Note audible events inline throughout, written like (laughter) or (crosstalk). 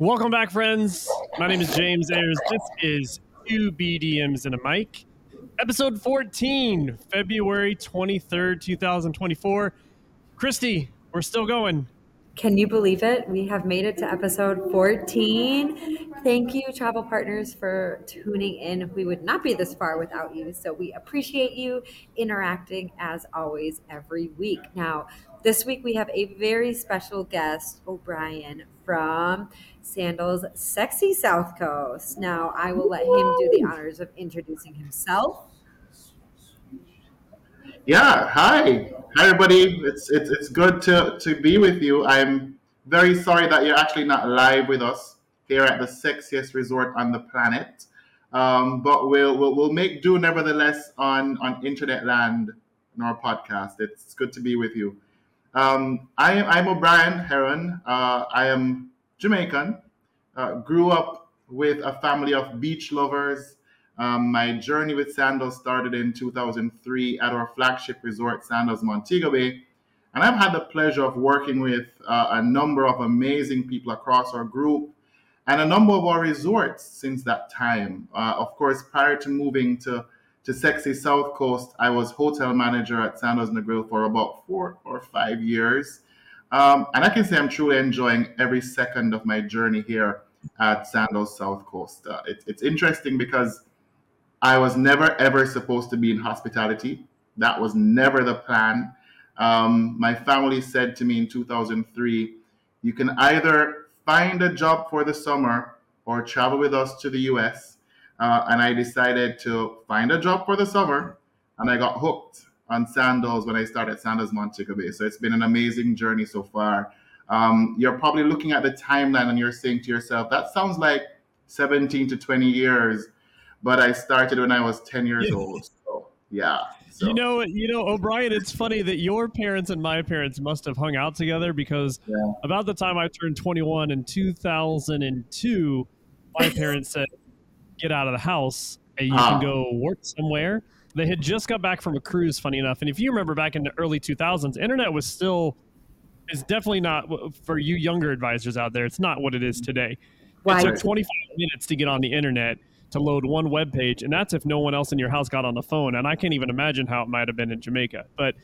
Welcome back, friends. My name is James Ayres. This is two BDMs and a mic, episode 14, February 23rd, 2024. Krysti, we're still going. Can you believe it? We have made it to episode 14. Thank you, travel partners, for tuning in. We would not be this far without you. So we appreciate you interacting as always every week. Now, this week we have a very special guest, O'Brian from Sandals Sexy South Coast. Now, I will let him do the honors of introducing himself. Yeah, hi. Hi everybody. It's it's it's good to to be with you. I'm very sorry that you're actually not live with us here at the sexiest resort on the planet. Um, but we'll, we'll we'll make do nevertheless on on internet land in our podcast. It's good to be with you. Um, I am I'm O'Brian Heron. Uh, I am Jamaican. Uh, grew up with a family of beach lovers. Um, my journey with Sandals started in 2003 at our flagship resort, Sandals Montego Bay. And I've had the pleasure of working with uh, a number of amazing people across our group and a number of our resorts since that time. Uh, of course, prior to moving to, to sexy South Coast, I was hotel manager at Sandals Negril for about four or five years. Um, and I can say I'm truly enjoying every second of my journey here at Sandals South Coast. Uh, it, it's interesting because I was never ever supposed to be in hospitality. That was never the plan. Um, my family said to me in 2003, you can either find a job for the summer or travel with us to the US. Uh, and I decided to find a job for the summer and I got hooked on Sandals when I started Sandals Montego Bay. So it's been an amazing journey so far. Um, you're probably looking at the timeline and you're saying to yourself, that sounds like 17 to 20 years but I started when I was 10 years old. So, yeah. So. You know, you know, O'Brian. It's funny that your parents and my parents must have hung out together because yeah. about the time I turned 21 in 2002, my parents said, "Get out of the house and you ah. can go work somewhere." They had just got back from a cruise, funny enough. And if you remember back in the early 2000s, internet was still is definitely not for you younger advisors out there. It's not what it is today. It took 25 minutes to get on the internet to load one web page, and that's if no one else in your house got on the phone. And I can't even imagine how it might have been in Jamaica. But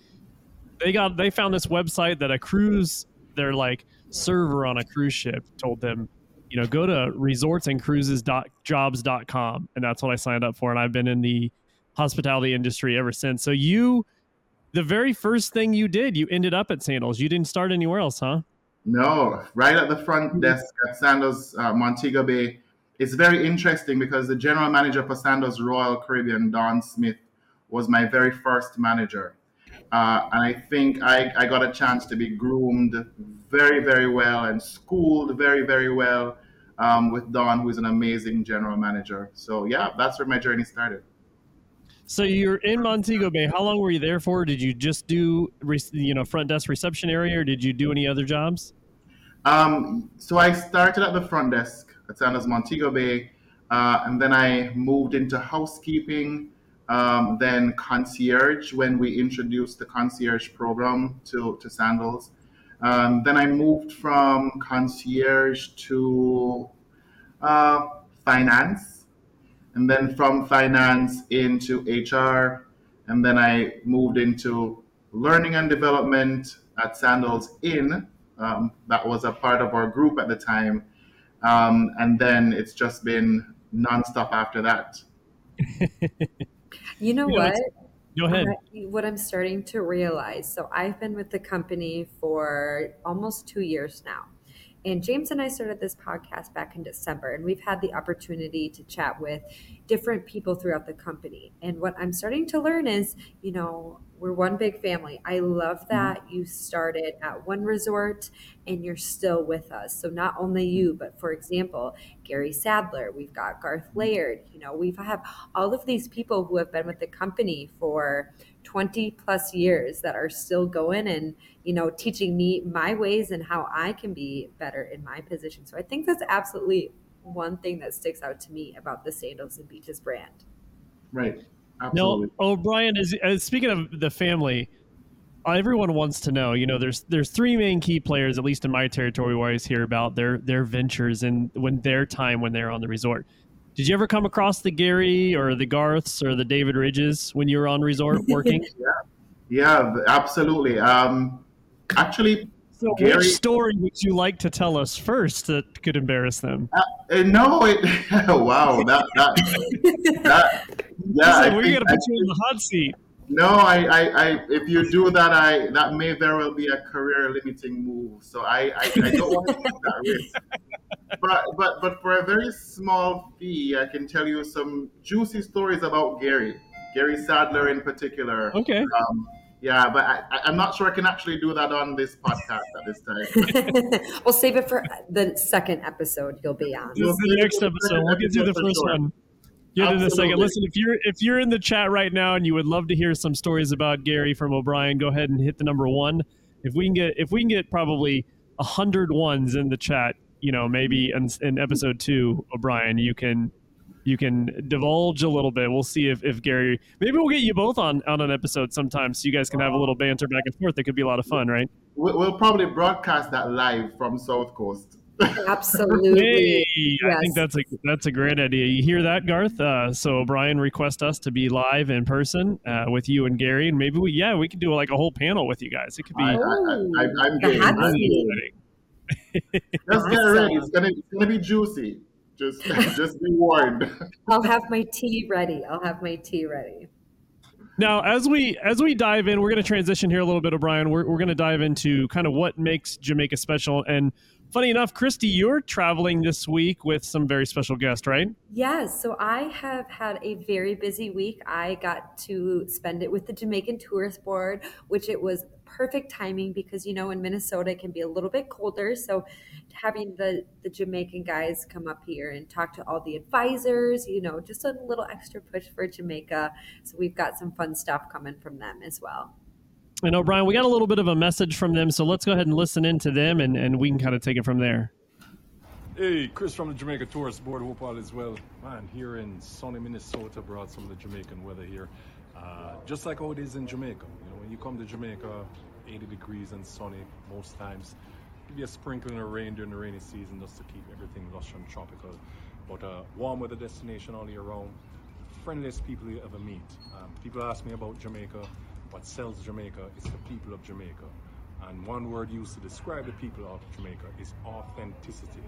they got they found this website that a cruise their like server on a cruise ship told them, you know, go to resortsandcruises.jobs.com, and that's what I signed up for. And I've been in the hospitality industry ever since. So you, the very first thing you did, you ended up at Sandals. You didn't start anywhere else, huh? No, right at the front desk at Sandals uh, Montego Bay it's very interesting because the general manager for Sandals Royal Caribbean, Don Smith, was my very first manager. Uh, and I think I, I got a chance to be groomed very, very well and schooled very, very well um, with Don, who is an amazing general manager. So, yeah, that's where my journey started. So you're in Montego Bay. How long were you there for? Did you just do, you know, front desk reception area, or did you do any other jobs? Um, so I started at the front desk at Sandals Montego Bay. Uh, and then I moved into housekeeping, um, then concierge when we introduced the concierge program to, to Sandals. Um, then I moved from concierge to uh, finance, and then from finance into HR, and then I moved into learning and development at Sandals Inn. Um, that was a part of our group at the time. Um, and then it's just been nonstop after that. (laughs) you know what? Go ahead. What I'm starting to realize. So I've been with the company for almost two years now. And James and I started this podcast back in December, and we've had the opportunity to chat with different people throughout the company. And what I'm starting to learn is, you know, we're one big family. I love mm-hmm. that you started at one resort and you're still with us. So not only you, but for example, Gary Sadler, we've got Garth Laird, you know, we've have all of these people who have been with the company for 20 plus years that are still going and you know teaching me my ways and how i can be better in my position so i think that's absolutely one thing that sticks out to me about the sandals and beaches brand right Absolutely. no o'brian is uh, speaking of the family everyone wants to know. You know, there's there's three main key players, at least in my territory, where I hear about their their ventures and when their time when they're on the resort. Did you ever come across the Gary or the Garths or the David Ridges when you were on resort (laughs) working? yeah, yeah, absolutely. Um, actually, so Gary, which story would you like to tell us first that could embarrass them? Uh, no, it, (laughs) wow, that that, that yeah, we got to put you in the hot seat. No, I, I, I, if you do that, I that may very well be a career limiting move. So I, I, I don't want to take that (laughs) risk. But, but, but for a very small fee, I can tell you some juicy stories about Gary, Gary Sadler in particular. Okay. Um, yeah, but I, I'm not sure I can actually do that on this podcast at this time. (laughs) we'll save it for the second episode you'll be on. We'll the next episode. We'll get through the first sure. one. Get in a second. Listen, if you're if you're in the chat right now and you would love to hear some stories about Gary from O'Brian, go ahead and hit the number one. If we can get if we can get probably a hundred ones in the chat, you know, maybe in, in episode two, O'Brian, you can you can divulge a little bit. We'll see if, if Gary maybe we'll get you both on on an episode sometime so you guys can have a little banter back and forth. It could be a lot of fun, right? We'll probably broadcast that live from South Coast. (laughs) Absolutely. Hey, yes. I think that's a that's a great idea. You hear that, Garth? Uh, so Brian request us to be live in person uh, with you and Gary, and maybe we yeah we could do like a whole panel with you guys. It could be. I, am getting (laughs) Just get ready. It's gonna it's gonna be juicy. Just (laughs) just be warned. (laughs) I'll have my tea ready. I'll have my tea ready. Now, as we as we dive in, we're going to transition here a little bit, O'Brian. We're we're going to dive into kind of what makes Jamaica special and funny enough, Krysti, you're traveling this week with some very special guest, right? Yes. So I have had a very busy week. I got to spend it with the Jamaican Tourist Board, which it was perfect timing because you know in Minnesota it can be a little bit colder. So having the the Jamaican guys come up here and talk to all the advisors, you know, just a little extra push for Jamaica. So we've got some fun stuff coming from them as well. And O'Brian, we got a little bit of a message from them, so let's go ahead and listen in to them, and, and we can kind of take it from there. Hey, Chris from the Jamaica Tourist Board. Hope all is well. Man, here in sunny Minnesota, brought some of the Jamaican weather here. Uh, just like how it is in Jamaica. You know, when you come to Jamaica, 80 degrees and sunny most times. You a sprinkling of rain during the rainy season just to keep everything lush and tropical. But uh, warm weather destination all year round. Friendliest people you ever meet. Um, people ask me about Jamaica. What sells Jamaica is the people of Jamaica. And one word used to describe the people of Jamaica is authenticity.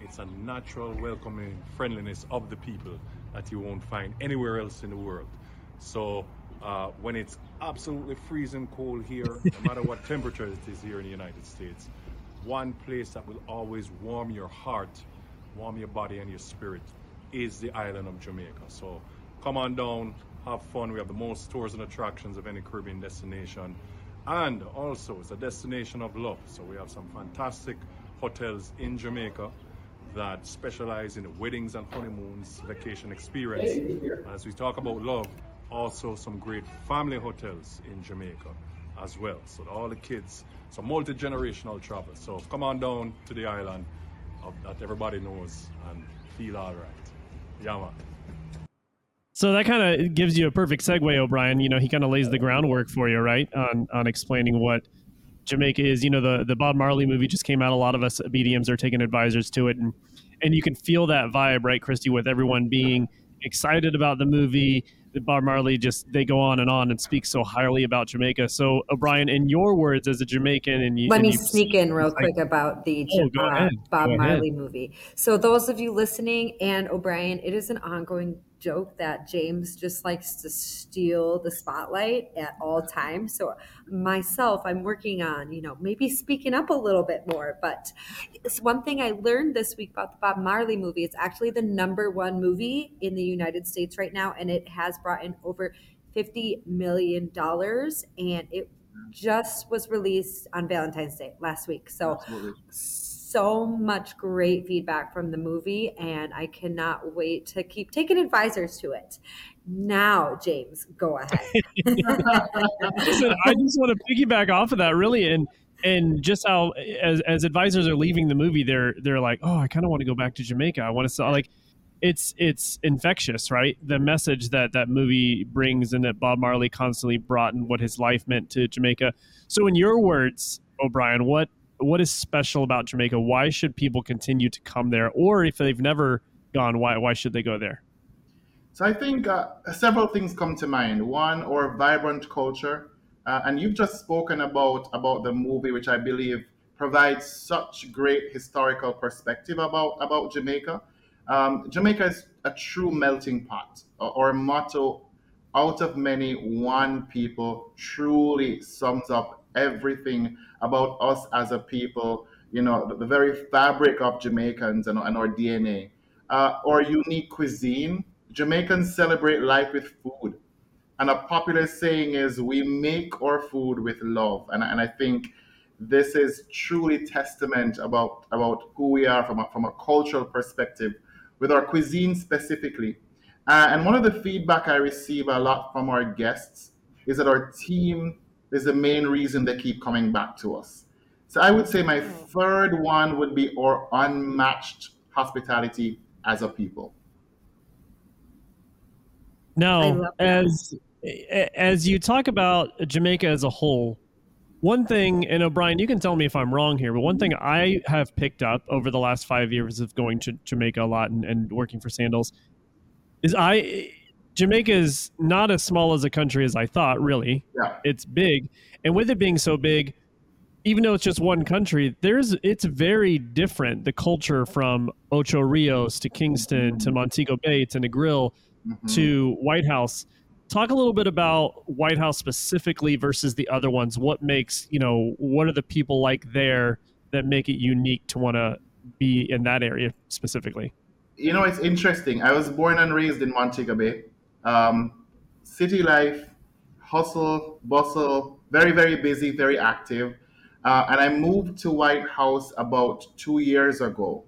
It's a natural, welcoming friendliness of the people that you won't find anywhere else in the world. So uh, when it's absolutely freezing cold here, no (laughs) matter what temperature it is here in the United States, one place that will always warm your heart, warm your body and your spirit is the island of Jamaica. So come on down, have fun. We have the most tours and attractions of any Caribbean destination. And also, it's a destination of love. So we have some fantastic hotels in Jamaica that specialize in weddings and honeymoons vacation experience. As we talk about love, also some great family hotels in Jamaica as well. So all the kids, so multi-generational travel. So come on down to the island uh, that everybody knows and feel all right. Yeah, man. So that kind of gives you a perfect segue, O'Brian. You know, he kind of lays the groundwork for you, right, on on explaining what Jamaica is. You know, the the Bob Marley movie just came out. A lot of us BDMs are taking advisors to it, and and you can feel that vibe, right, Krysti, with everyone being excited about the movie. The Bob Marley just they go on and on and speak so highly about Jamaica. So O'Brian, in your words as a Jamaican, and you let and me you, sneak in real quick about the oh, uh, Bob Marley movie. So those of you listening and O'Brian, it is an ongoing joke that James just likes to steal the spotlight at all times. So myself, I'm working on, you know, maybe speaking up a little bit more. But it's one thing I learned this week about the Bob Marley movie. It's actually the number one movie in the United States right now, and it has brought in over fifty million dollars, and it just was released on Valentine's Day last week. So. Absolutely so much great feedback from the movie, and I cannot wait to keep taking advisors to it. Now, James, go ahead. (laughs) I just want to piggyback off of that, really, and and just how as as advisors are leaving the movie, they're they're like, oh, I kind of want to go back to Jamaica. I want to see like it's it's infectious, right? The message that that movie brings and that Bob Marley constantly brought and what his life meant to Jamaica. So, in your words, O'Brian, what what is special about Jamaica? Why should people continue to come there? Or if they've never gone, why why should they go there? So I think uh, several things come to mind. One, our vibrant culture, uh, and you've just spoken about about the movie, which I believe provides such great historical perspective about about Jamaica. Um, Jamaica is a true melting pot. Our motto, out of many, one people, truly sums up everything about us as a people. You know, the, the very fabric of Jamaicans and, and our DNA. Uh, our unique cuisine. Jamaicans celebrate life with food. And a popular saying is, we make our food with love. And, and I think this is truly testament about, about who we are from a, from a cultural perspective with our cuisine specifically. Uh, and one of the feedback I receive a lot from our guests is that our team is the main reason they keep coming back to us. So I would say my third one would be our unmatched hospitality as a people. Now, as as you talk about Jamaica as a whole, one thing, and O'Brian, you can tell me if I'm wrong here, but one thing I have picked up over the last five years of going to Jamaica a lot and, and working for Sandals is I Jamaica is not as small as a country as I thought. Really, yeah. it's big, and with it being so big, even though it's just one country, there's it's very different. The culture from Ocho Rios to Kingston to Montego Bay to Negril mm-hmm. to White House talk a little bit about White House specifically versus the other ones. What makes you know what are the people like there that make it unique to want to be in that area specifically? You know, it's interesting. I was born and raised in Montego Bay. Um, city life, hustle, bustle, very very busy, very active. Uh, and I moved to White House about two years ago.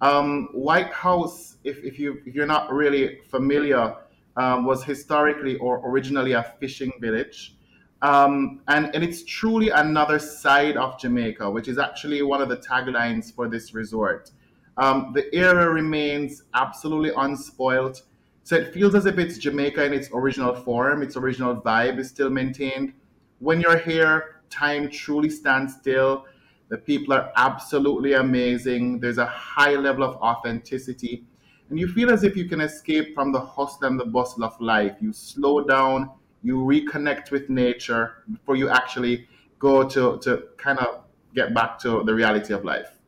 Um, White House, if, if you if you're not really familiar, um, was historically or originally a fishing village. Um, and, and it's truly another side of Jamaica, which is actually one of the taglines for this resort. Um, the area remains absolutely unspoilt. So it feels as if it's Jamaica in its original form, its original vibe is still maintained. When you're here, time truly stands still. The people are absolutely amazing. There's a high level of authenticity and you feel as if you can escape from the hustle and the bustle of life. You slow down, you reconnect with nature before you actually go to, to kind of get back to the reality of life.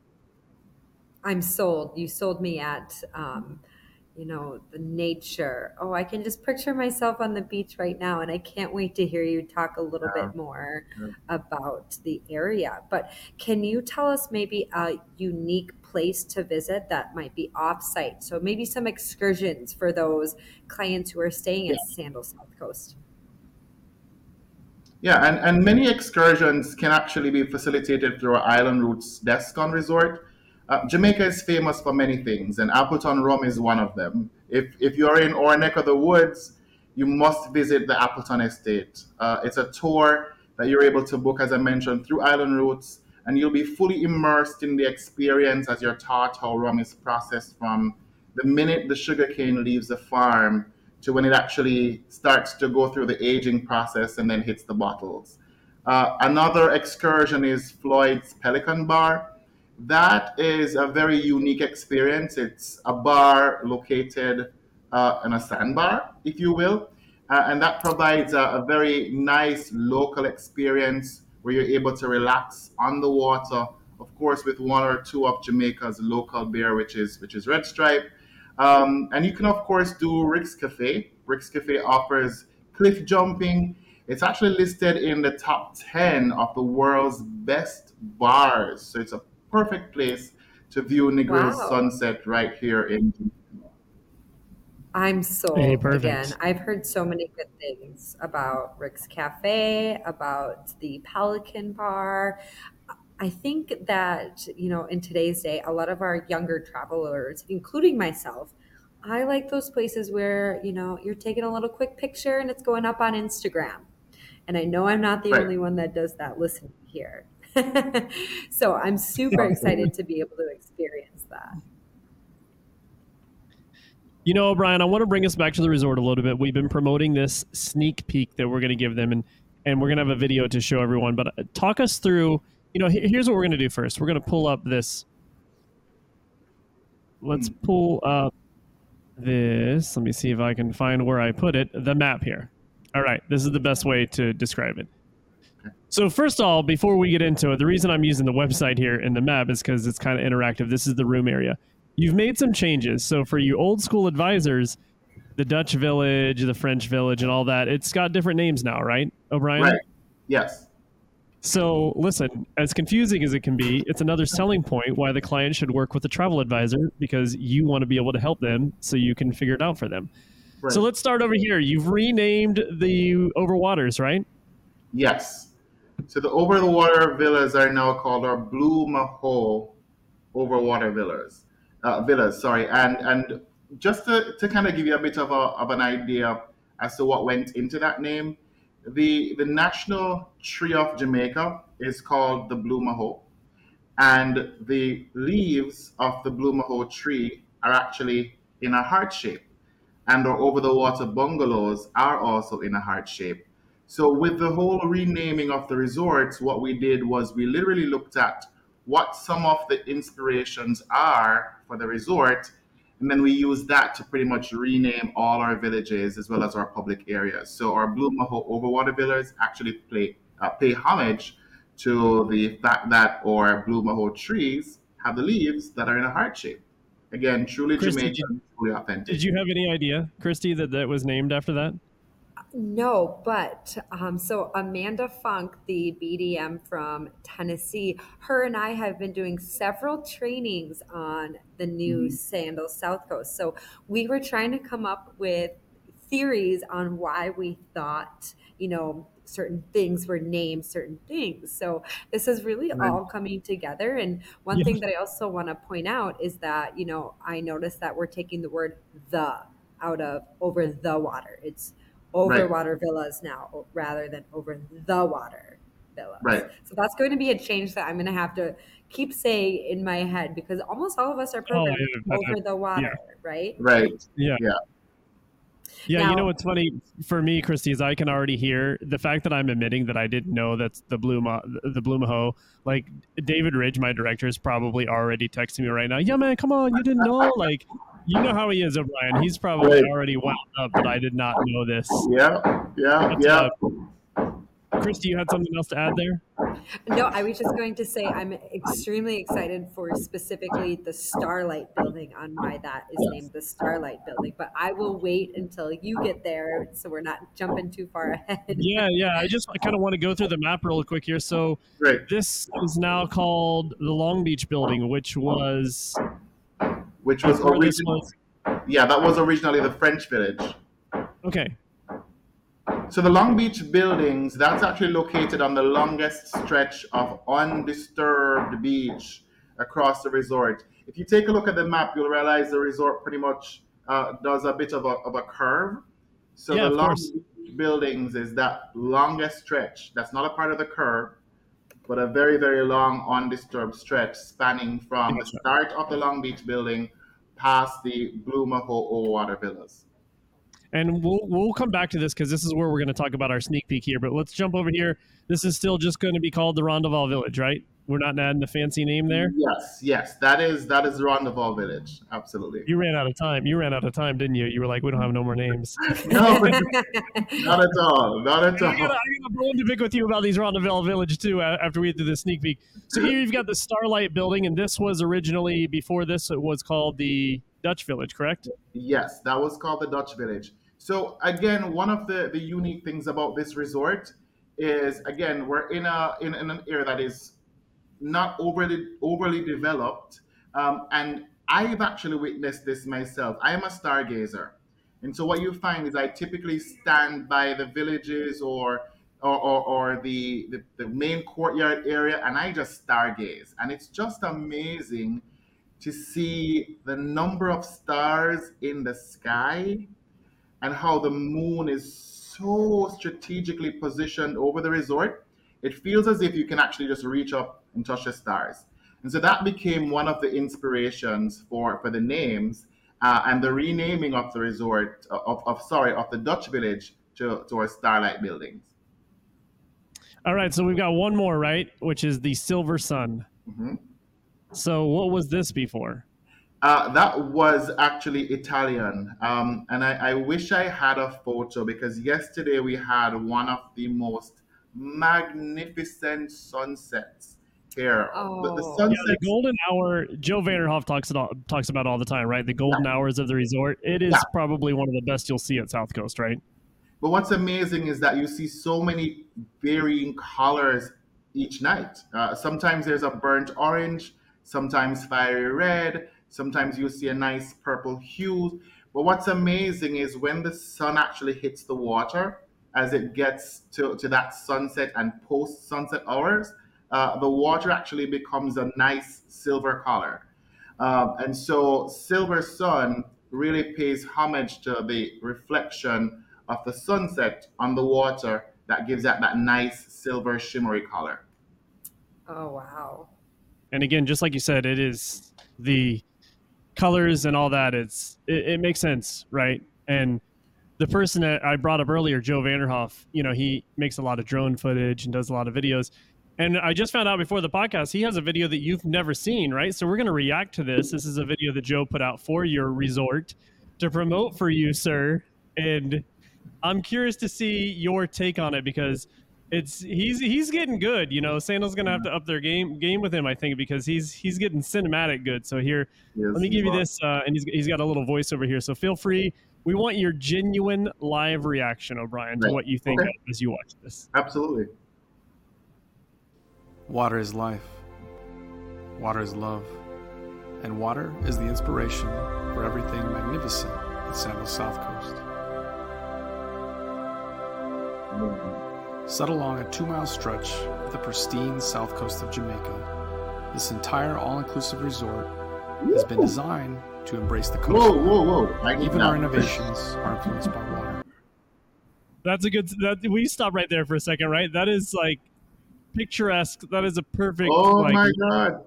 I'm sold. You sold me at um, you know, the nature. Oh, I can just picture myself on the beach right now, and I can't wait to hear you talk a little yeah. bit more yeah. about the area. But can you tell us maybe a unique place to visit that might be offsite? So maybe some excursions for those clients who are staying at Sandal South Coast. Yeah, and, and many excursions can actually be facilitated through our Island Roots desk on resort. Uh, Jamaica is famous for many things, and Appleton rum is one of them. If, if you're in our neck of the woods, you must visit the Appleton Estate. Uh, it's a tour that you're able to book, as I mentioned, through Island Roots, and you'll be fully immersed in the experience as you're taught how rum is processed from the minute the sugarcane leaves the farm to when it actually starts to go through the aging process and then hits the bottles. Uh, another excursion is Floyd's Pelican Bar that is a very unique experience. It's a bar located uh, in a sandbar, if you will, uh, and that provides a, a, very nice local experience where you're able to relax on the water, of course, with one or two of Jamaica's local beer, which is which is Red Stripe, um, and you can of course do Rick's Cafe. Rick's Cafe offers cliff jumping. It's actually listed in the top 10 of the world's best bars. So it's a perfect place to view Negril's wow. sunset right here in. I'm sold hey, again. I've heard so many good things about Rick's Cafe, about the Pelican Bar. I think that, you know, in today's day, a lot of our younger travelers, including myself, I like those places where, you know, you're taking a little quick picture and it's going up on Instagram. And I know I'm not the right. only one that does that listening here. (laughs) so I'm super excited to be able to experience that. You know, Brian, I want to bring us back to the resort a little bit. We've been promoting this sneak peek that we're going to give them, and and we're going to have a video to show everyone. But uh, talk us through. You know, here's what we're going to do first. We're going to pull up this. Let's pull up this. Let me see if I can find where I put it. The map here. All right, this is the best way to describe it. So first of all, before we get into it, the reason I'm using the website here in the map is because it's kind of interactive. This is the room area. You've made some changes. So for you old school advisors, the Dutch village, the French village, and all that, it's got different names now, right, O'Brian? Right. Yes. So listen, as confusing as it can be, it's another selling point why the client should work with a travel advisor because you want to be able to help them so you can figure it out for them. Right. So let's start over here. You've renamed the Overwaters, right? Yes. So the over the water villas are now called our Blue Mahoe overwater villas. Uh, villas, sorry, and and just to, to kind of give you a bit of, a, of an idea as to what went into that name, the the national tree of Jamaica is called the Blue Mahoe, and the leaves of the Blue Mahoe tree are actually in a heart shape, and our over the water bungalows are also in a heart shape. So with the whole renaming of the resorts, what we did was we literally looked at what some of the inspirations are for the resort, and then we used that to pretty much rename all our villages as well as our public areas. So our Blue Mahoe Overwater Villas actually play, uh, pay homage to the fact that our Blue Mahoe trees have the leaves that are in a heart shape. Again, truly Krysti, Jamaican, truly authentic. Did you have any idea, Krysti, that that was named after that? No, but um, so Amanda Funk, the BDM from Tennessee, her and I have been doing several trainings on the new mm-hmm. Sandals South Coast. So we were trying to come up with theories on why we thought, you know, certain things were named certain things. So this is really right. all coming together. And one thing that I also want to point out is that, you know, I noticed that we're taking the word the out of over the water. It's over right. water villas now rather than over the water villas. Right. So that's going to be a change that I'm going to have to keep saying in my head because almost all of us are programmed oh, yeah, over the water, yeah. right? Right. Yeah. Yeah. Yeah, now, you know what's funny for me, Krysti, is I can already hear the fact that I'm admitting that I didn't know that's the blue Ma- the blue mahoe. Like David Ridge, my director, is probably already texting me right now. Yeah, man, come on, you didn't know. Like you know how he is, O'Brian. He's probably right. already wound up but I did not know this. Yeah, yeah, That's, yeah. Uh, Krysti, you had something else to add there? No, I was just going to say I'm extremely excited for specifically the Starlight Building on why that is named the Starlight Building. But I will wait until you get there so we're not jumping too far ahead. Yeah, (laughs) yeah. I just I kind of want to go through the map real quick here. So right. this is now called the Long Beach Building, which was which was originally yeah, that was originally the French Village. Okay. So the Long Beach buildings, that's actually located on the longest stretch of undisturbed beach across the resort. If you take a look at the map, you'll realize the resort pretty much uh, does a bit of a, of a curve. So yeah, the Long course. Beach buildings is that longest stretch. That's not a part of the curve, but a very, very long undisturbed stretch spanning from the start of the Long Beach building past the Blue Mahoe Water Villas. And we'll we'll come back to this because this is where we're going to talk about our sneak peek here. But let's jump over here. This is still just going to be called the Rondoval Village, right? We're not adding the fancy name there. Yes, yes, that is that is Rondoval Village. Absolutely. You ran out of time. You ran out of time, didn't you? You were like, we don't have no more names. (laughs) no, (laughs) not at all. Not at all. I got a bone to pick with you about these Rondoval Village too. After we did the sneak peek, so here you've got the Starlight Building, and this was originally before this it was called the Dutch Village, correct? Yes, that was called the Dutch Village. So again, one of the the unique things about this resort is again we're in a in, in an area that is not overly overly developed. Um, and I've actually witnessed this myself. I am a stargazer. And so what you find is I typically stand by the villages or or, or, or the, the, the main courtyard area and I just stargaze. And it's just amazing to see the number of stars in the sky and how the moon is so strategically positioned over the resort. It feels as if you can actually just reach up and stars. And so that became one of the inspirations for, for the names. uh, and the renaming of the resort of, of sorry of the Dutch Village to to our Starlight Buildings. All right, so we've got one more, right? Which is the Silver Sun. hmm So what was this before? Uh, that was actually Italian. Um, and I, I wish I had a photo because yesterday we had one of the most magnificent sunsets here. The, the Oh. Yeah, sunset the golden hour. Joe Vanderhoff talks it all, talks about all the time, right? The golden hours of the resort. It is Yeah. probably one of the best you'll see at South Coast, right? But what's amazing is that you see so many varying colors each night. Uh, sometimes there's a burnt orange, sometimes fiery red, sometimes you see a nice purple hue. But what's amazing is when the sun actually hits the water, as it gets to, to that sunset and post sunset hours, uh, the water actually becomes a nice silver color. Um, and so Silver Sun really pays homage to the reflection of the sunset on the water that gives that that nice silver shimmery color. Oh wow. And again, just like you said, it is the colors and all that. It's it, it makes sense, right? And the person that I brought up earlier, Joe Vanderhoff, you know, he makes a lot of drone footage and does a lot of videos. And I just found out before the podcast, he has a video that you've never seen, right? So we're going to react to this. This is a video that Joe put out for your resort to promote for you, sir. And I'm curious to see your take on it because it's he's he's getting good. You know, Sandals gonna have to up their game game with him, I think, because he's he's getting cinematic good. So here, Yes, let me give you this, uh, and he's he's got a little voice over here. So feel free. We want your genuine live reaction, O'Brian, to what you think Okay. as you watch this. Absolutely. Water is life. Water is love. And water is the inspiration for everything magnificent at Sandals South Coast. Set along a two mile stretch of the pristine south coast of Jamaica, this entire all inclusive resort has been designed to embrace the Whoa, coast. whoa, whoa! I Even our innovations are influenced by water. That's a good. That we stop right there for a second, right? That is like picturesque. That is a perfect. Oh like, my god!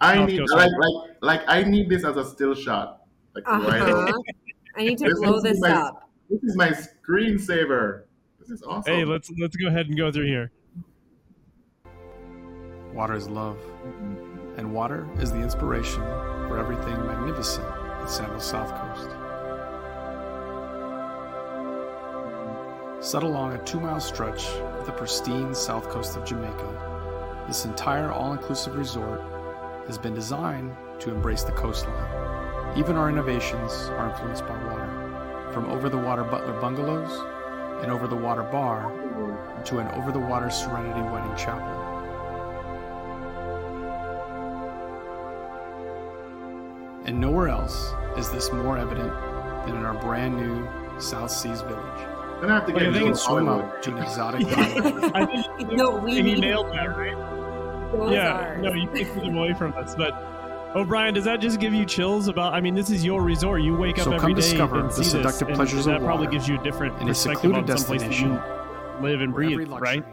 I need like like like I need this as a still shot. Like right away. Uh-huh. I need to This blow this my- up. This is my screensaver. This is awesome. Hey, let's let's go ahead and go through here. Water is love. And water is the inspiration for everything magnificent at Sandals South Coast. Set along a two mile stretch of the pristine south coast of Jamaica, this entire all inclusive resort has been designed to embrace the coastline. Even our innovations are influenced by water. From over the water butler bungalows and over the water bar to an over the water Serenity Wedding Chapel. And nowhere else is this more evident than in our brand new South Seas Village. I'm gonna have to get I think into it's Swim Hollywood. up to an exotic island. I think (laughs) no, we and he need nailed that, right? those yeah. ours. No, you picked it away from us, but. O'Brian, does that just give you chills about? I mean, this is your resort. You wake up So every come discover and the see this, seductive and pleasures that probably gives you a different in perspective secluded on someplace that you live and breathe, right?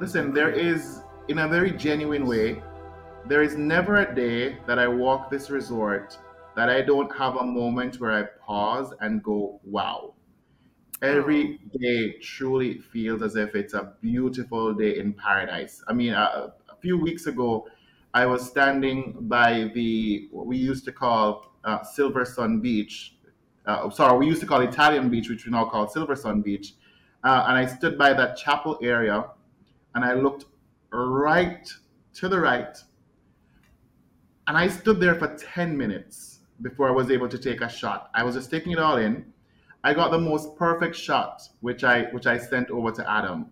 Listen, there is, in a very genuine way, there is never a day that I walk this resort that I don't have a moment where I pause and go, wow. Every day truly feels as if it's a beautiful day in paradise. I mean, a, a few weeks ago, I was standing by the, what we used to call uh, Silver Sun Beach. Uh, sorry, we used to call Italian Beach, which we now call Silver Sun Beach. Uh, and I stood by that chapel area and I looked right to the right. And I stood there for 10 minutes before I was able to take a shot. I was just taking it all in. I got the most perfect shot, which I which I sent over to Adam.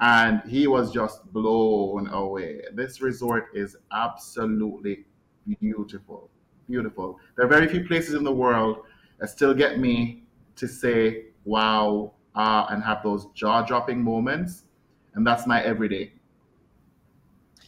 And he was just blown away. This resort is absolutely beautiful. Beautiful. There are very few places in the world that still get me to say wow uh, and have those jaw-dropping moments and that's my everyday.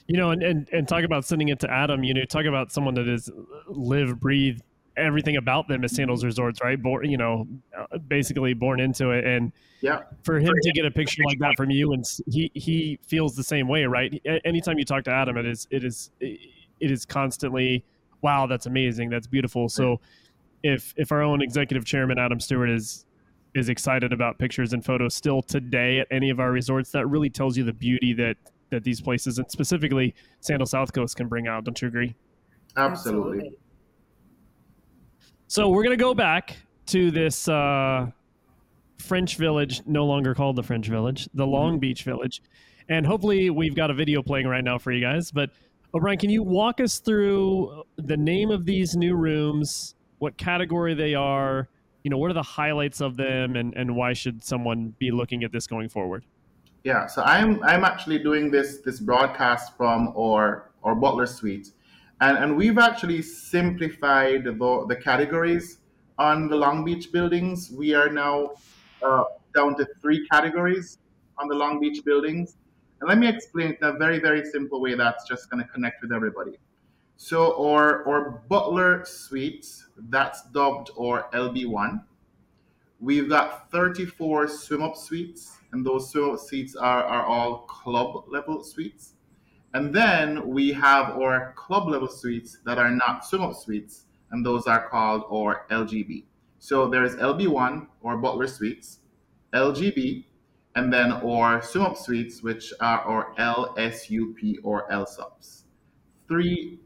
You know, and, and and talk about sending it to Adam. You know, talk about someone that is live, breathe everything about them as Sandals Resorts, right? Born, you know, uh, basically born into it, and Yeah. for him to get a picture like that from you, and he he feels the same way, right? Anytime you talk to Adam, it is it is it is constantly, wow, that's amazing, that's beautiful. So if if our own executive chairman Adam Stewart is is excited about pictures and photos still today at any of our resorts, that really tells you the beauty that that these places and specifically Sandal South Coast can bring out. Don't you agree? Absolutely. Absolutely. So we're gonna go back to this uh, French Village, no longer called the French Village, the Long mm-hmm. Beach Village, and hopefully we've got a video playing right now for you guys. But O'Brian, can you walk us through the name of these new rooms, what category they are? You know, what are the highlights of them, and, and why should someone be looking at this going forward? Yeah, so I'm I'm actually doing this this broadcast from our our Butler Suite, and and we've actually simplified the the categories on the Long Beach buildings. We are now uh, down to three categories on the Long Beach buildings, and let me explain it in a very very simple way that's just going to connect with everybody. So or or Butler Suites, that's dubbed or LB1. We've got 34 swim up suites and those swim up suites are, are all club level suites. And then we have our club level suites that are not swim up suites, and those are called our LGB. So there's LB1 or Butler suites, LGB, and then our swim up suites, which are our LSUP or LSUPs. Three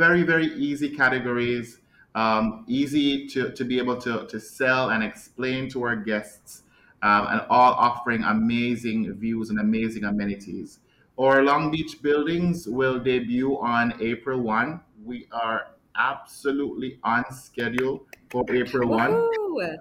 very, very easy categories, um, easy to, to be able to, to sell and explain to our guests um, and all offering amazing views and amazing amenities. Our Long Beach buildings will debut on April 1. We are absolutely on schedule for April 1. And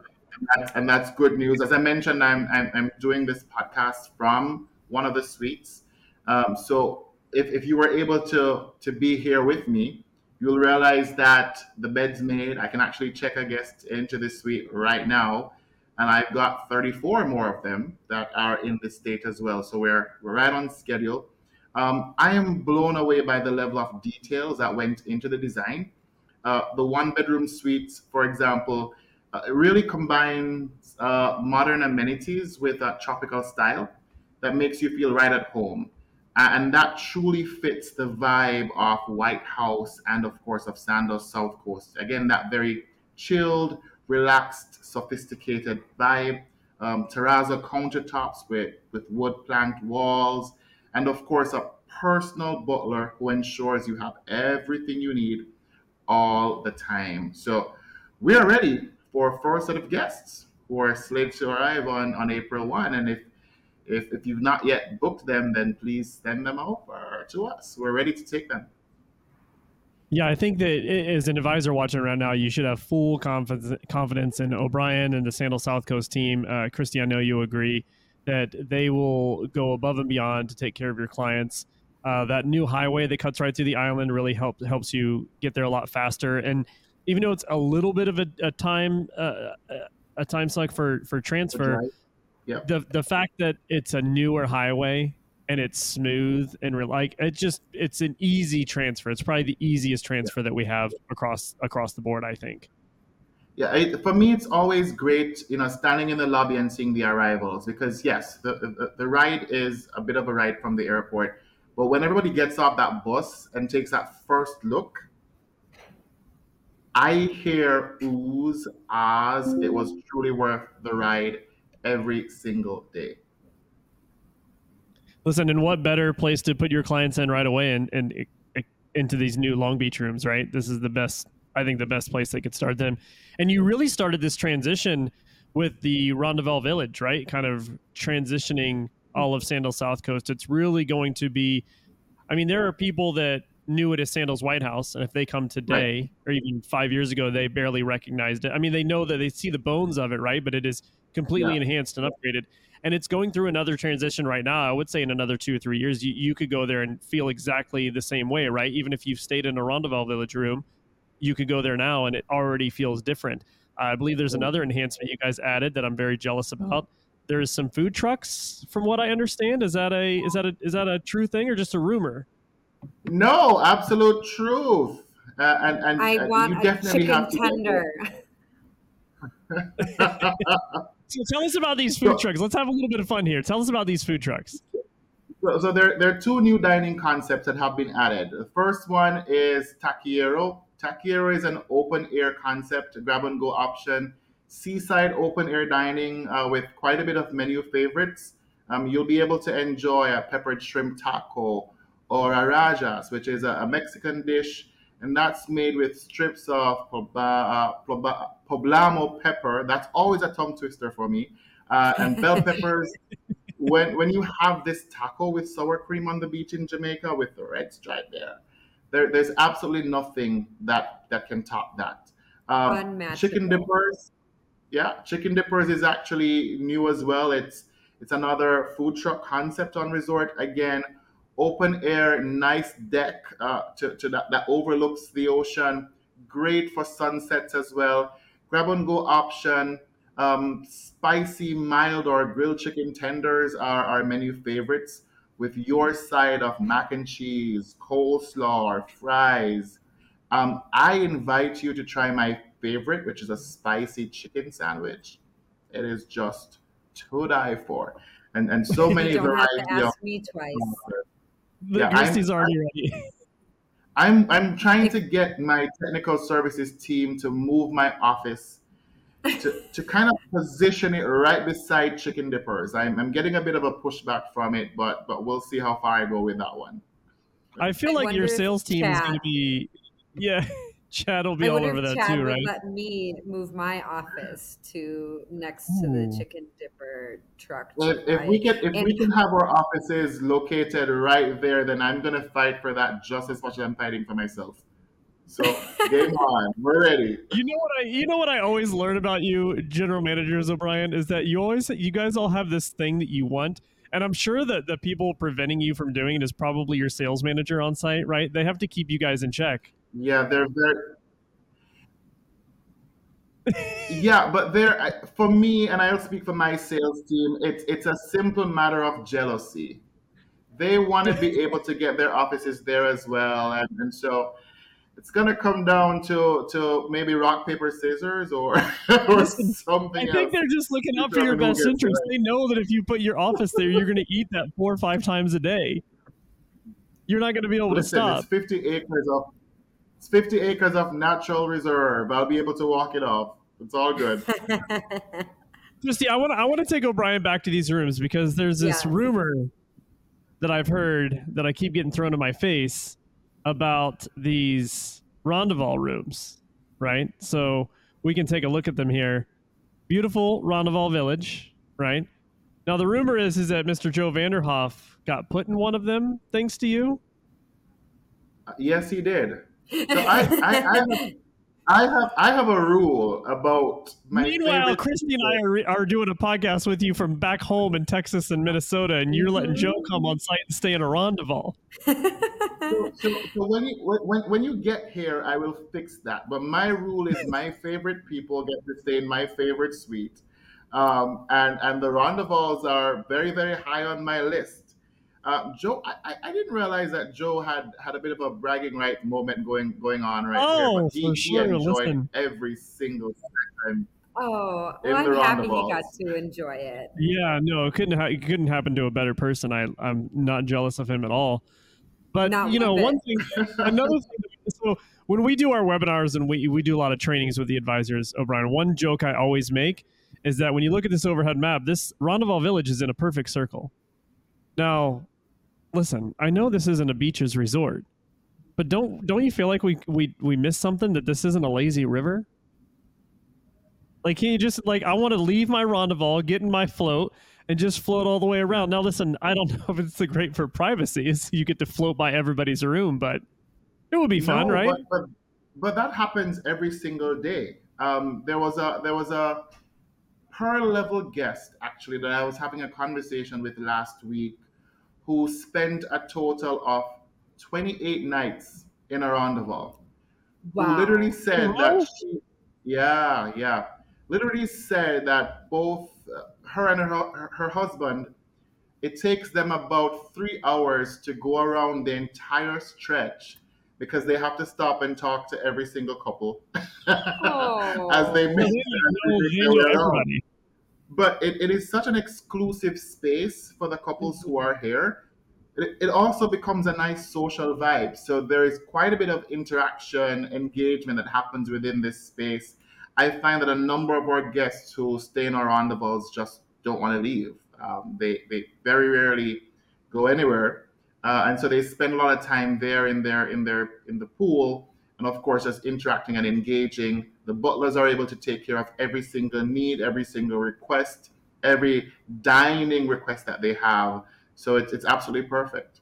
that's, and that's, good news. As I mentioned, I'm, I'm, I'm, doing this podcast from one of the suites. Um, so if, if you were able to, to be here with me, you'll realize that the bed's made. I can actually check a guest into this suite right now and I've got 34 more of them that are in this state as well. So we're we're right on schedule. Um, I am blown away by the level of details that went into the design. Uh, the one bedroom suites, for example, uh, really combines uh, modern amenities with a tropical style that makes you feel right at home. and that truly fits the vibe of White House and, of course, of Sandal South Coast. Again, that very chilled, relaxed, sophisticated vibe. Um, terrazzo countertops with, with wood planked walls, and of course, a personal butler who ensures you have everything you need all the time. So, we are ready for a first set of guests who are slated to arrive on, on April 1. And if, if, if you've not yet booked them, then please send them over to us. We're ready to take them. Yeah, I think that as an advisor watching around now, you should have full confidence confidence in O'Brian and the Sandal South Coast team. Uh, Krysti, I know you agree that they will go above and beyond to take care of your clients. Uh, that new highway that cuts right through the island really help, helps you get there a lot faster. And even though it's a little bit of a, a time uh, a time suck for for transfer, right. yep. the the fact that it's a newer highway and it's smooth and re- like it just it's an easy transfer. It's probably the easiest transfer that we have across across the board. I think. Yeah, it, for me, it's always great, you know, standing in the lobby and seeing the arrivals because yes, the, the the ride is a bit of a ride from the airport, but when everybody gets off that bus and takes that first look, I hear oohs, ahs. It was truly worth the ride every single day. Listen, and what better place to put your clients in right away and, and into these new Long Beach rooms, right? This is the best, I think, the best place they could start them. And you really started this transition with the Rondoval Village, right? Kind of transitioning all of Sandal South Coast. It's really going to be, I mean, there are people that knew it as Sandals White House, and if they come today right. or even five years ago, they barely recognized it. I mean, they know that they see the bones of it, right? But it is completely yeah. enhanced and upgraded and it's going through another transition right now. I would say in another two or three years, you, you could go there and feel exactly the same way, right? Even if you've stayed in a Rondoval Village room, you could go there now and it already feels different. I believe there's another enhancement you guys added that I'm very jealous about. There's some food trucks, from what I understand. Is that a is that a is that a true thing or just a rumor? No, absolute truth. Uh, and, and I uh, want a chicken tender. (laughs) (laughs) (laughs) So tell us about these food so, trucks. Let's have a little bit of fun here. Tell us about these food trucks. So, so there, there are two new dining concepts that have been added. The first one is Taquero. Taquero is an open air concept, grab and go option, seaside open air dining uh, with quite a bit of menu favorites. Um, you'll be able to enjoy a peppered shrimp taco or a rajas, which is a, a Mexican dish, and that's made with strips of uh, poblano pepper. That's always a tongue twister for me, uh, and bell (laughs) peppers. when when you have this taco with sour cream on the beach in Jamaica with the red stripe there, there there's absolutely nothing that that can top that. Um, chicken dippers, yeah, chicken dippers is actually new as well. It's it's another food truck concept on resort. Again, open air, nice deck uh, to, to that, that overlooks the ocean. Great for sunsets as well. Grab and go option. Um, spicy, mild, or grilled chicken tenders are our menu favorites with your side of mac and cheese, coleslaw, or fries. Um, I invite you to try my favorite, which is a spicy chicken sandwich. It is just to die for, and and so (laughs) many varieties. Have to ask me twice. The yeah, Krysti's already ready. (laughs) I'm I'm trying to get my technical services team to move my office to, to kind of position it right beside Chicken Dippers. I'm, I'm getting a bit of a pushback from it, but but we'll see how far I go with that one. I feel I like your sales team is going to be yeah. Chad will be I all over that Chad too, right? Let me move my office to next to the chicken dipper truck. Well, if, if we can, if and, we can have our offices located right there, then I'm gonna fight for that just as much as I'm fighting for myself. So (laughs) game on, we're ready. You know what I, you know what I always learn about you, general managers O'Brian, is that you always, you guys all have this thing that you want. And I'm sure that the people preventing you from doing it is probably your sales manager on site, right? They have to keep you guys in check. Yeah, they're very. yeah, but there, for me, and I'll speak for my sales team. It's it's a simple matter of jealousy. They want to be (laughs) able to get their offices there as well, and, and so it's gonna come down to to maybe rock paper scissors or (laughs) or something. I think else. they're just looking out for your best interest. They know that if you put your office there, you're gonna eat that four or five times a day. You're not gonna be able Listen, to stop. It's 50 acres of it's 50 acres of natural reserve. I'll be able to walk it off. It's all good. (laughs) Krysti, I want to I want to take O'Brian back to these rooms because there's this yeah. rumor that I've heard that I keep getting thrown in my face about these Rondoval rooms, right? So we can take a look at them here. Beautiful Rondoval Village, right? Now the rumor is is that Mr. Joe Vanderhoff got put in one of them thanks to you. Uh, yes, he did. So I, I, I, have, I have I have a rule about my. Meanwhile, Krysti and I are, are doing a podcast with you from back home in Texas and Minnesota, and you're letting Joe mm-hmm. come on site and stay in a Rondoval. so, so, so, when you when, when you get here, I will fix that. But my rule is my (laughs) favorite people get to stay in my favorite suite, um, and and the Rondovals are very very high on my list. Uh, Joe, I, I didn't realize that Joe had had a bit of a bragging right moment going going on right oh, here. But he, for sure. he enjoyed Listen. every single time. Oh, well, I'm happy he got to enjoy it. Yeah, no, it couldn't ha- it couldn't happen to a better person. I I'm not jealous of him at all. But not you know, one thing, (laughs) another thing. So when we do our webinars and we we do a lot of trainings with the advisors, O'Brian, one joke I always make is that when you look at this overhead map, this Rondoval Village is in a perfect circle. Now, listen, I know this isn't a beaches resort, but don't don't you feel like we we we missed something that this isn't a lazy river? Like, can you just like I want to leave my rondoval, get in my float, and just float all the way around? Now, listen, I don't (laughs) know if it's the great for privacy. Is you get to float by everybody's room, but it would be fun, no, right? But, but, but that happens every single day. Um, there was a there was a per level guest actually that I was having a conversation with last week who spent a total of 28 nights in a Rondoval. Wow. Who literally said that she, yeah, yeah, literally said that both uh, her and her, her husband, it takes them about three hours to go around the entire stretch because they have to stop and talk to every single couple (laughs) oh. as they make everybody but it, it is such an exclusive space for the couples who are here. it, it also becomes a nice social vibe. So there is quite a bit of interaction, engagement that happens within this space. I find that a number of our guests who stay in our Rondovals just don't want to leave. Um, they, they very rarely go anywhere. Uh, and so they spend a lot of time there in their in their in the pool and of course as interacting and engaging the butlers are able to take care of every single need every single request every dining request that they have. So it's, it's absolutely perfect.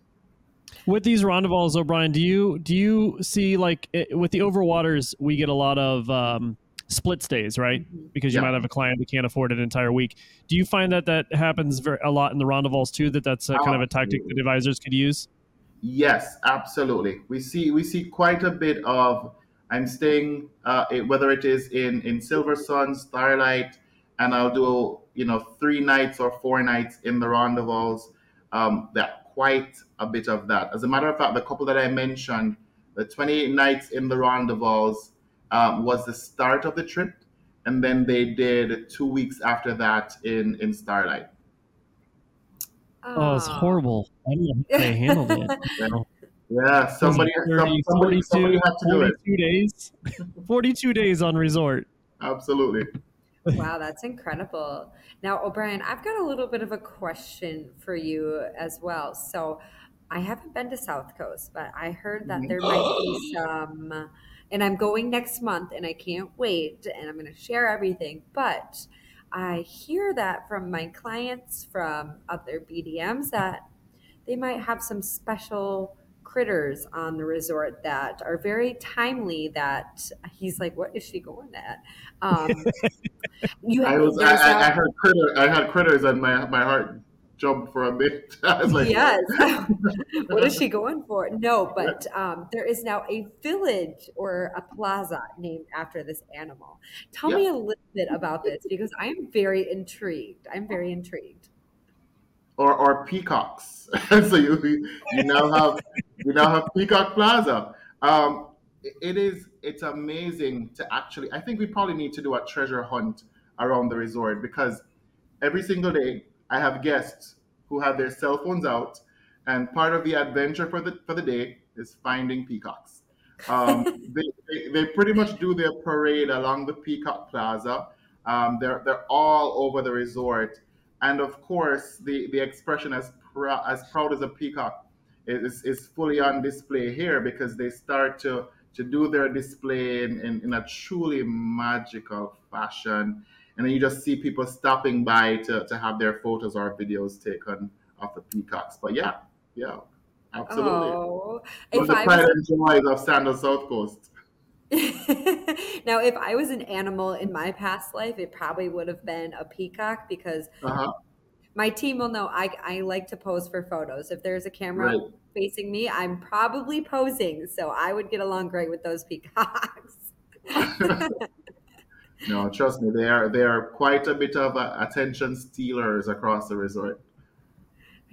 With these Rondovals o'brian do you do you see like it, with the overwaters we get a lot of um, split stays right? Mhm. because you Yeah. might have a client that can't afford an entire week. Do you find that that happens very, a lot in the Rondovals too that that's a, kind of a tactic that advisors could use Yes, absolutely. We see we see quite a bit of. I'm staying, uh, it, whether it is in in Silver Sun, Starlight, and I'll do you know three nights or four nights in the Rondoval. Um, that quite a bit of that. As a matter of fact, the couple that I mentioned, the 28 nights in the Rondoval um, was the start of the trip, and then they did two weeks after that in in Starlight. Oh it's horrible i don't know how they handled (laughs) it Yeah, yeah somebody, 30, some- somebody, 42, somebody had to do it. 42 days 42 days on resort Absolutely. Wow, that's incredible. Now, O'Brian, I've got a little bit of a question for you as well. So, I haven't been to South Coast, but I heard that mm-hmm. there might be some, and I'm going next month and I can't wait and I'm going to share everything. But I hear that from my clients from other BDMs that they might have some special critters on the resort that are very timely that he's like what is she going at? Um (laughs) you I was I, I, I heard critter I had critters and my my heart jumped for a bit. (laughs) Like, yes (laughs) what is she going for no but um there is now a village or a plaza named after this animal tell me a little bit about this because i am very intrigued i'm very intrigued or or peacocks. (laughs) so you you now have you now have Peacock Plaza. Um, it is it's amazing to actually. I think we probably need to do a treasure hunt around the resort because every single day I have guests who have their cell phones out, and part of the adventure for the for the day is finding peacocks. Um, (laughs) they, they, they pretty much do their parade along the Peacock Plaza. Um, they're they're all over the resort, and of course the the expression as prou- as proud as a peacock is is fully on display here because they start to to do their display in, in, in a truly magical fashion and then you just see people stopping by to, to have their photos or videos taken of the peacocks but yeah yeah absolutely oh One if of the pride was and joys of Sandals South Coast. (laughs) now if i was an animal in my past life it probably would have been a peacock because Uh-huh. my team will know I, I like to pose for photos. If there's a camera Right. facing me, I'm probably posing. So I would get along great with those peacocks. (laughs) (laughs) No, trust me, they are they are quite a bit of uh, attention stealers across the resort.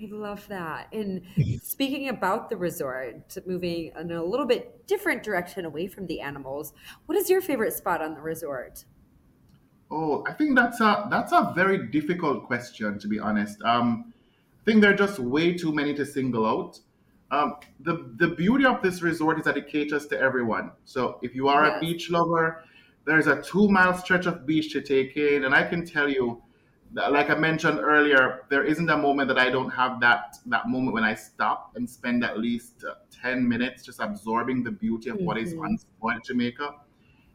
I love that. And speaking about the resort, moving in a little bit different direction away from the animals, what is your favorite spot on the resort? Oh, I think that's a that's a very difficult question to be honest. Um, I think there are just way too many to single out. Um, the the beauty of this resort is that it caters to everyone. So if you are Yes. a beach lover, there's a two mile stretch of beach to take in, and I can tell you, like I mentioned earlier, there isn't a moment that I don't have that that moment when I stop and spend at least uh, ten minutes just absorbing the beauty of what is Mhm. on spoiled Jamaica.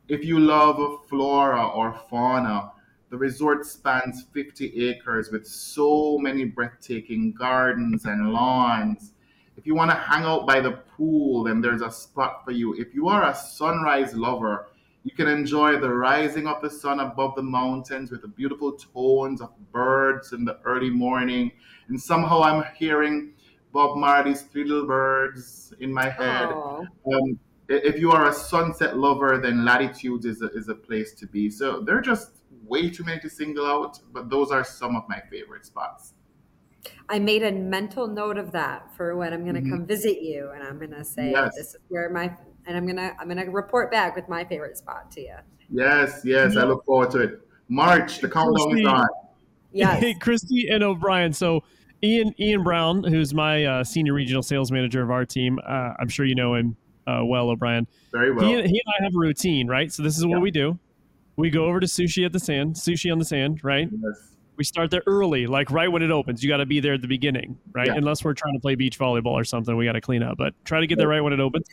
If you love flora or fauna, the resort spans 50 acres with so many breathtaking gardens and lawns. If you want to hang out by the pool, then there's a spot for you. If you are a sunrise lover, you can enjoy the rising of the sun above the mountains with the beautiful tones of birds in the early morning. And somehow I'm hearing Bob Marley's Three Little Birds in my head. Oh, Um, if you are a sunset lover, then Latitudes is a, is a place to be. So there are just way too many to single out, but those are some of my favorite spots. I made a mental note of that for when I'm going to Mhm. come visit you, and I'm going to say Yes. this is where my and I'm gonna I'm gonna report back with my favorite spot to you. Yes, yes, I look forward to it. March, the countdown is on. Yes. (laughs) Hey, Krysti and O'Brian. So Ian Ian Brown, who's my uh, senior regional sales manager of our team. Uh, I'm sure you know him uh, well, O'Brian. Very well. He, he, and I have a routine, right? So this is what Yeah. we do. We go over to sushi at the sand, sushi on the sand, right? Yes. We start there early, like right when it opens. You got to be there at the beginning, right? Yeah. Unless we're trying to play beach volleyball or something, we got to clean up. But try to get there right when it opens.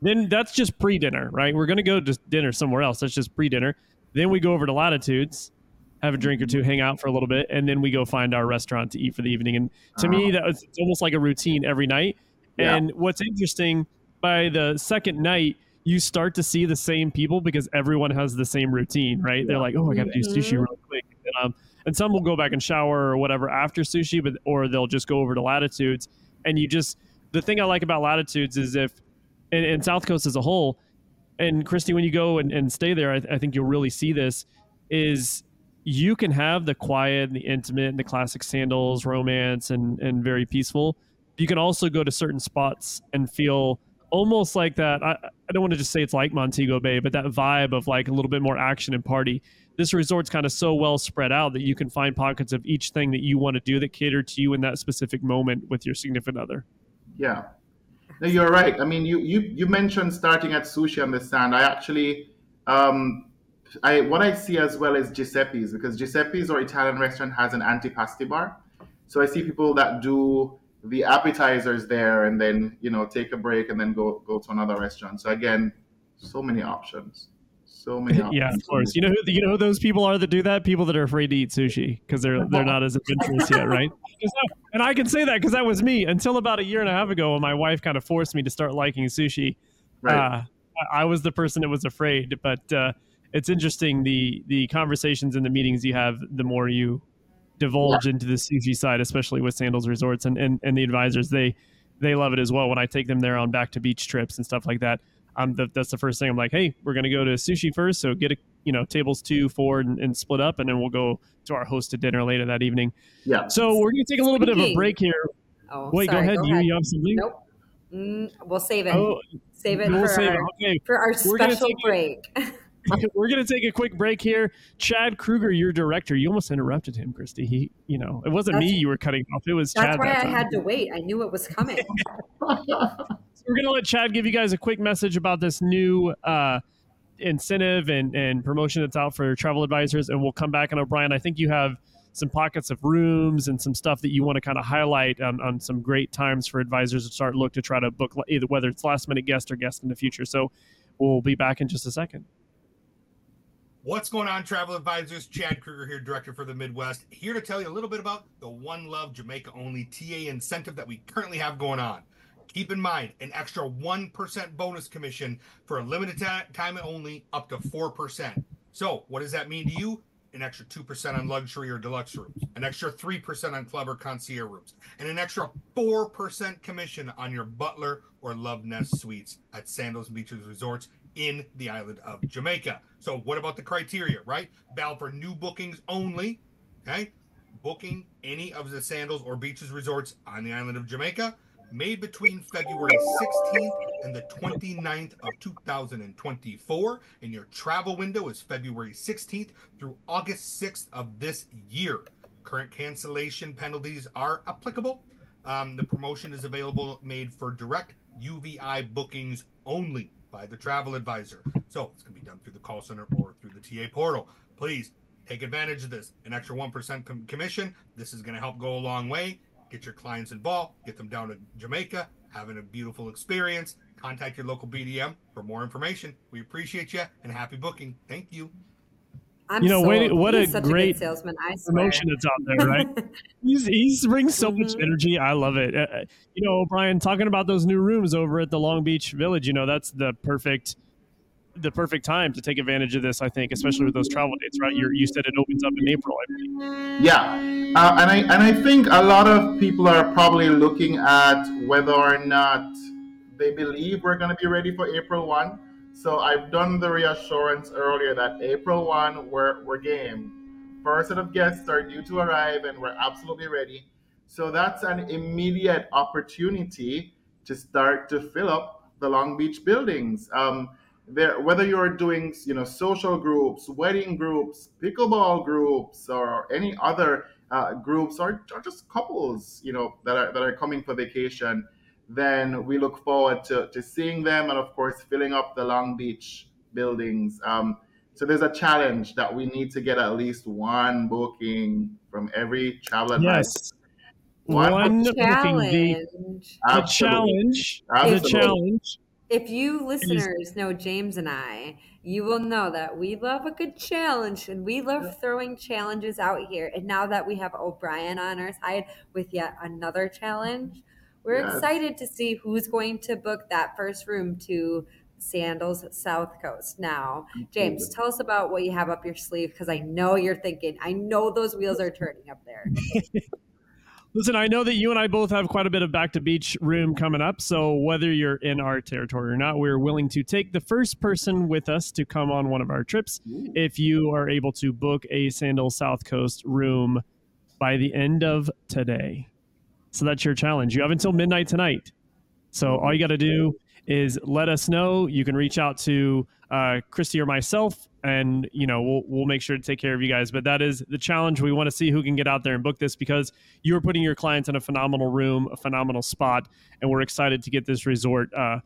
Then that's just pre-dinner, right? We're gonna go to dinner somewhere else. That's just pre-dinner. Then we go over to Latitudes, have a drink or two, hang out for a little bit, and then we go find our restaurant to eat for the evening. And to me, that was it's almost like a routine every night. Yeah. And what's interesting, by the second night, you start to see the same people because everyone has the same routine, right? They're like, "Oh, I got to do sushi real quick," and, um, and some will go back and shower or whatever after sushi, but or they'll just go over to Latitudes. And you just the thing I like about Latitudes is if and, and South Coast as a whole, and Krysti, when you go and, and stay there, I, I think you'll really see this is you can have the quiet and the intimate and the classic sandals romance and and very peaceful. You can also go to certain spots and feel almost like that. I, I don't want to just say it's like Montego Bay, but that vibe of like a little bit more action and party. This resort's kind of so well spread out that you can find pockets of each thing that you want to do that cater to you in that specific moment with your significant other. Yeah. No, you're right. I mean, you you you mentioned starting at sushi on the sand. I actually, um, I what I see as well is Giuseppe's because Giuseppe's or Italian restaurant has an antipasti bar. So I see people that do the appetizers there and then you know take a break and then go go to another restaurant. So again, so many options. So many options. (laughs) Yeah, of course. You know who you know who those people are that do that? People that are afraid to eat sushi because they're they're not as adventurous yet, right? (laughs) And I can say that because that was me until about a year and a half ago when my wife kind of forced me to start liking sushi. Right. Uh, I- was the person that was afraid, but uh, it's interesting the the conversations and the meetings you have. The more you divulge into the sushi side, especially with Sandals Resorts and, and, and the advisors, they they love it as well. When I take them there on back to beach trips and stuff like that, um, the, that's the first thing I'm like, hey, we're gonna go to sushi first, so get a you know tables two, four, and, and split up, and then we'll go to our hosted dinner later that evening. yeah. So we're gonna take a little bit of a break here. Oh, Wait, sorry, go ahead. you, you have something? Nope. Mm, we'll save it. Oh, save it we'll for save our, it. Okay, for our We're gonna special take a- break. (laughs) (laughs) we're gonna take a quick break here. Chad Kruger, your director, you almost interrupted him, Krysti. He, you know, it wasn't me you were cutting off. It was That's Chad. why that I time. had to wait. I knew it was coming. (laughs) We're gonna let Chad give you guys a quick message about this new uh, incentive and, and promotion that's out for travel advisors, and we'll come back. And O'Brian, I think you have some pockets of rooms and some stuff that you want to kind of highlight on, on some great times for advisors to start look to try to book either whether it's last minute guest or guest in the future. So we'll be back in just a second. What's going on, travel advisors? Chad Kruger here, director for the Midwest, here to tell you a little bit about the One Love Jamaica only TA incentive that we currently have going on. Keep in mind an extra 1% bonus commission for a limited ti- time only, up to 4%. So, what does that mean to you? An extra 2% on luxury or deluxe rooms, an extra 3% on club or concierge rooms, and an extra 4% commission on your butler or love nest suites at Sandals Beaches Resorts in the island of Jamaica. So, what about the criteria, right? Valid for new bookings only. Okay. Booking any of the Sandals or Beaches resorts on the island of Jamaica made between February 16th and the 29th of 2024. And your travel window is February 16th through August 6th of this year. Current cancellation penalties are applicable. Um, the promotion is available made for direct UVI bookings only by the travel advisor. So it's going to be done through the call center or through the TA portal. Please take advantage of this. An extra 1% com- commission. This is going to help go a long way. Get your clients involved, get them down to Jamaica, having a beautiful experience. Contact your local BDM for more information. We appreciate you and happy booking. Thank you. I'm You know, wait- sold. what He a such great good salesman. I swear. Promotion that's out there, right? (laughs) He's, he brings so much Mhm. energy. I love it. Uh, uh, you know, Brian, talking about those new rooms over at the Long Beach Village, you know, that's the perfect the perfect time to take advantage of this, I think, especially with those travel dates, right? you you said it opens up in April, I believe. Yeah, uh, and I and I think a lot of people are probably looking at whether or not they believe we're going to be ready for April one. So I've done the reassurance earlier that April one we're we're game. First set of guests are due to arrive, and we're absolutely ready. So that's an immediate opportunity to start to fill up the Long Beach buildings. Um, there whether you're doing you know social groups wedding groups pickleball groups or any other uh, groups or, or just couples you know that are that are coming for vacation then we look forward to, to seeing them and of course filling up the long beach buildings um, so there's a challenge that we need to get at least one booking from every travel advisor. Yes. One, one booking. challenge. The, the challenge. Absolutely. The challenge. If you listeners know James and I, you will know that we love a good challenge and we love throwing challenges out here. And now that we have O'Brian on our side with yet another challenge, we're Yes. excited to see who's going to book that first room to Sandals South Coast. Now, James, tell us about what you have up your sleeve because I know you're thinking, I know those wheels are turning up there. (laughs) Listen, I know that you and I both have quite a bit of back to beach room coming up. So whether you're in our territory or not, we're willing to take the first person with us to come on one of our trips if you are able to book a Sandals South Coast room by the end of today. So that's your challenge. You have until midnight tonight. So all you got to do is let us know. You can reach out to uh, Krysti or myself, and you know we'll we'll make sure to take care of you guys. But that is the challenge. We want to see who can get out there and book this because you are putting your clients in a phenomenal room, a phenomenal spot, and we're excited to get this resort uh,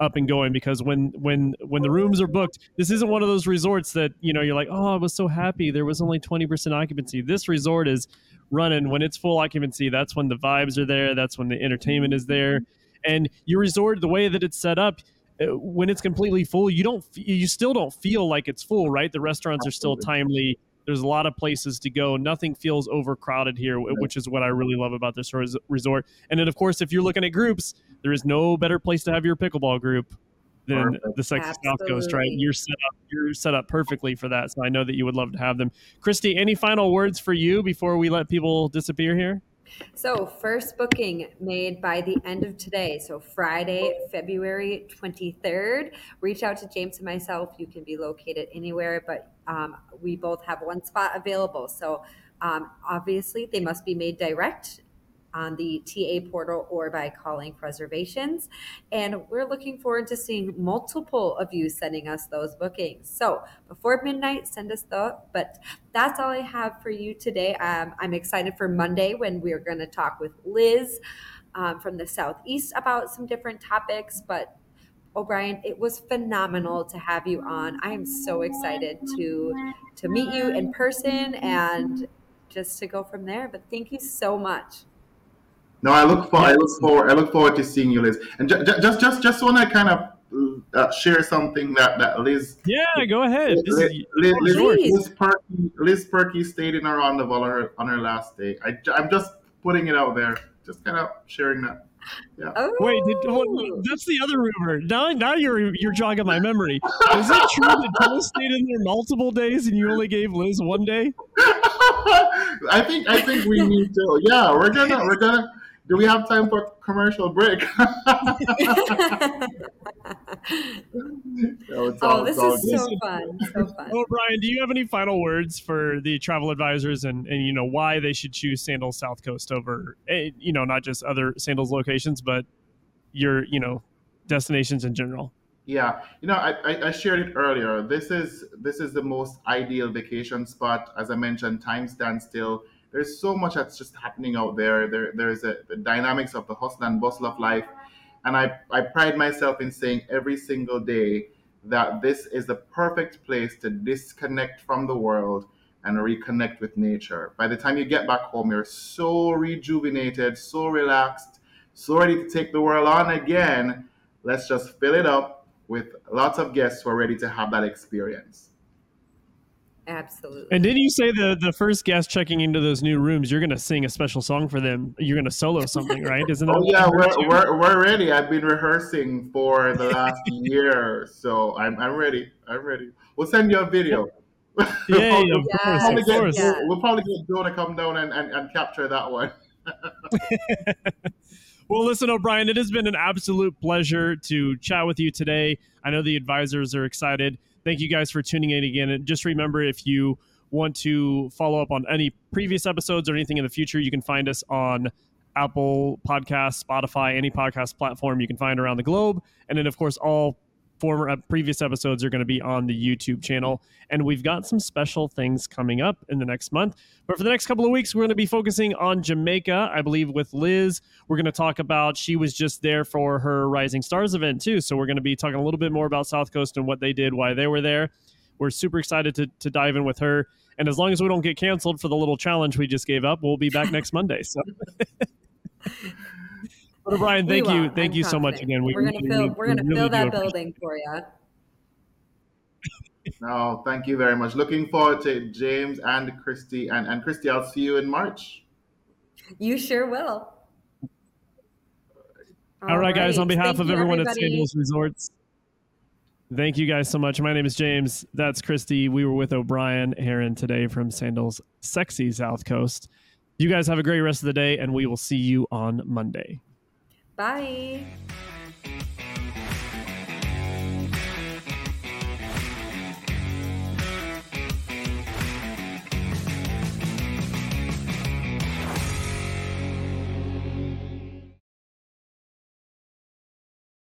up and going. Because when when when the rooms are booked, this isn't one of those resorts that you know you're like, oh, I was so happy there was only twenty percent occupancy. This resort is running when it's full occupancy. That's when the vibes are there. That's when the entertainment is there and your resort the way that it's set up uh, when it's completely full you don't you still don't feel like it's full right? The restaurants are still timely. There's a lot of places to go. Nothing feels overcrowded here wh- which is what i really love about this resort. And then of course if you're looking at groups there is no better place to have your pickleball group than Perfect. the sexy south coast right you're set up you're set up perfectly for that so i know that you would love to have them. Krysti any final words for you before we let people disappear here So, first booking made by the end of today. So, Friday, February 23rd. Reach out to James and myself. You can be located anywhere, but um, we both have one spot available. So, um, obviously, they must be made direct on the TA portal or by calling reservations. And we're looking forward to seeing multiple of you sending us those bookings. So before midnight, send us the. But that's all I have for you today. Um, I'm excited for Monday when we're going to talk with Liz um, from the Southeast about some different topics. But O'Brian, it was phenomenal to have you on. I am so excited to to meet you in person and just to go from there. But thank you so much. No, I look for I look forward I look forward to seeing you, Liz. And ju- ju- just just just want to kind of uh, share something that that Liz yeah go ahead this Liz, Liz, Liz, Liz Perky Liz Perky stayed in our Roundabout on her on her last day. I am just putting it out there, just kind of sharing that. Oh, Wait, did, what, that's the other rumor. Now, now you're you're jogging my memory. Is it true that Joel stayed in there multiple days and you only gave Liz one day? (laughs) I think I think we need to. Yeah, we're gonna we're gonna. Do we have time for commercial break? (laughs) No, all- oh, this is good. so fun. So (laughs) fun. Oh, Brian, do you have any final words for the travel advisors and and you know why they should choose Sandals South Coast over eh, you know not just other Sandals locations but your you know destinations in general? Yeah, you know, I, I, I shared it earlier. This is this is the most ideal vacation spot. As I mentioned, time stands still. There's so much that's just happening out there. There there's a, the dynamics of the hustle and bustle of life, and I I pride myself in saying every single day that this is the perfect place to disconnect from the world and reconnect with nature. By the time you get back home, you're so rejuvenated, so relaxed, so ready to take the world on again. Let's just fill it up with lots of guests who are ready to have that experience. Absolutely. And didn't you say the the first guest checking into those new rooms, you're gonna sing a special song for them? You're gonna solo something, right? (laughs) Isn't that? Oh yeah, I heard too? we're, we're, we're ready. I've been rehearsing for the last (laughs) year, so I'm, I'm ready. I'm ready. We'll send you a video. Yeah, yeah, of (laughs) Yes, course, Probably of get- course. yes. We'll probably get Joe to come down and, and, and capture that one. Well, listen, O'Brian, it has been an absolute pleasure to chat with you today. I know the advisors are excited. Thank you guys for tuning in again. And just remember if you want to follow up on any previous episodes or anything in the future, you can find us on Apple Podcasts, Spotify, any podcast platform you can find around the globe. And then, of course, all former uh, previous episodes are going to be on the YouTube channel. And we've got some special things coming up in the next month. But for the next couple of weeks, we're going to be focusing on Jamaica, I believe, with Liz. We're going to talk about, she was just there for her Rising Stars event, too. So we're going to be talking a little bit more about South Coast and what they did, why they were there. We're super excited to, to dive in with her. And as long as we don't get canceled for the little challenge we just gave up, we'll be back next Monday. So. (laughs) But Brian, thank you, thank I'm you confident. so much again. We, are gonna fill, we're gonna really fill that building for you. no, thank you very much. Looking forward to James and Krysti, and and Krysti, I'll see you in March. You sure will. All, All right, guys. On behalf thank of everyone everybody. at Sandals Resorts, thank you guys so much. My name is James. That's Krysti. We were with O'Brian Heron today from Sandals Sexy South Coast. You guys have a great rest of the day, and we will see you on Monday. Bye.